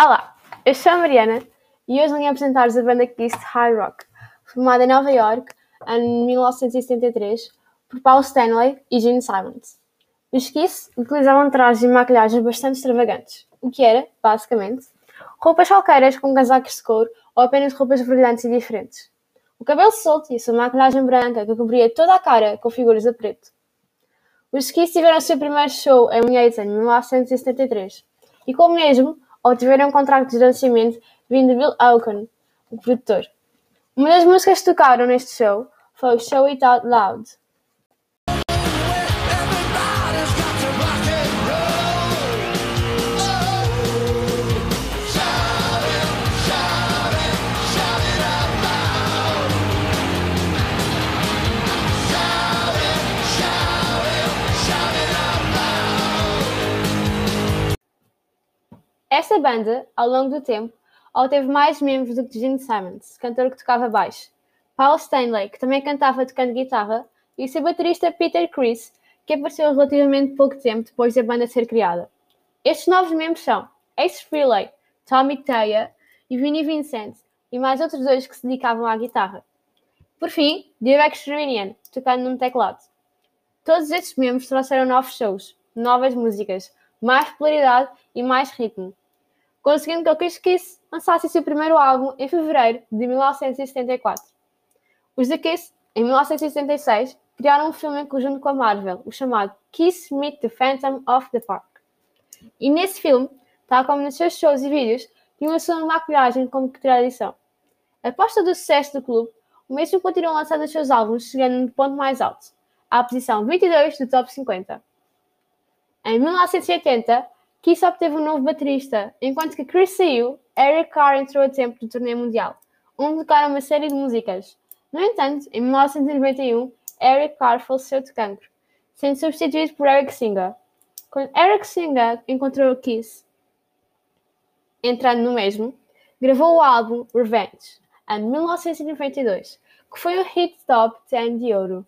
Olá, eu sou a Mariana e hoje vim apresentar-vos a banda Kiss High Rock, formada em Nova York em 1973 por Paul Stanley e Gene Simons. Os Kiss utilizavam trajes e maquilhagens bastante extravagantes, o que era, basicamente, roupas falqueiras com casacos de couro ou apenas roupas brilhantes e diferentes. O cabelo solto e a sua maquilhagem branca que cobria toda a cara com figuras a preto. Os Kiss tiveram o seu primeiro show em Manhattan em 1973 e com o mesmo obtiveram um contrato de lançamento vindo de Bill Oaken, o produtor. Uma das músicas que tocaram neste show foi Show It Out Loud. Esta banda, ao longo do tempo, obteve mais membros do que Gene Simons, cantor que tocava baixo, Paul Stanley, que também cantava tocando guitarra, e o seu baterista Peter Criss, que apareceu relativamente pouco tempo depois da banda ser criada. Estes novos membros são Ace Frehley, Tommy Taya e Vinnie Vincent, e mais outros dois que se dedicavam à guitarra. Por fim, Direct Shrinian, tocando num teclado. Todos estes membros trouxeram novos shows, novas músicas, mais popularidade e mais ritmo, conseguindo que o Kiss lançasse seu primeiro álbum em fevereiro de 1974. Os The Kiss, em 1976, criaram um filme em conjunto com a Marvel, o chamado Kiss Meet the Phantom of the Park. E nesse filme, tal como nos seus shows e vídeos, tinha a sua maquilhagem como tradição. Após todo o sucesso do clube, o mesmo continuou lançando os seus álbuns, chegando no ponto mais alto, à posição 22 do top 50. Em 1980, Kiss obteve um novo baterista, enquanto que Chris saiu, Eric Carr entrou a tempo do torneio mundial, onde tocaram uma série de músicas. No entanto, em 1991, Eric Carr faleceu de cancro, sendo substituído por Eric Singer. Quando Eric Singer encontrou Kiss, entrando no mesmo, gravou o álbum Revenge, em 1992, que foi o hit top 10 de ouro.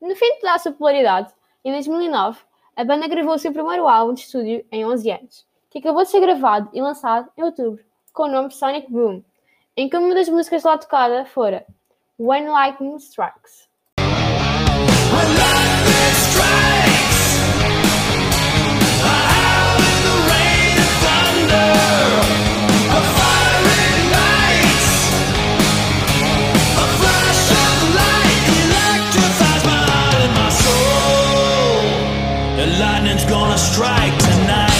No fim da sua popularidade, em 2009, a banda gravou o seu primeiro álbum de estúdio em 11 anos, que acabou de ser gravado e lançado em outubro, com o nome Sonic Boom, em que uma das músicas lá tocada fora When Lightning Strikes. When lightning strikes, strike tonight.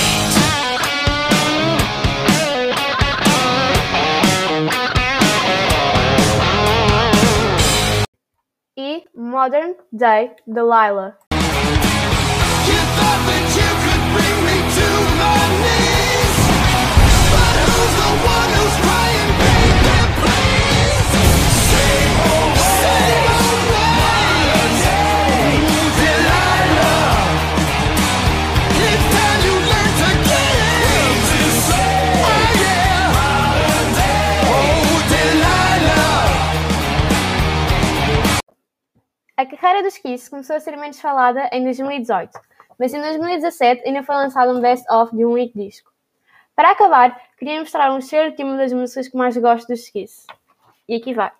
E Modern Day Delilah. Carreira dos Kiss começou a ser menos falada em 2018, mas em 2017 ainda foi lançado um best-of de um único disco. Para acabar, queria mostrar um cheiro de uma das músicas que mais gosto dos Kiss. E aqui vai.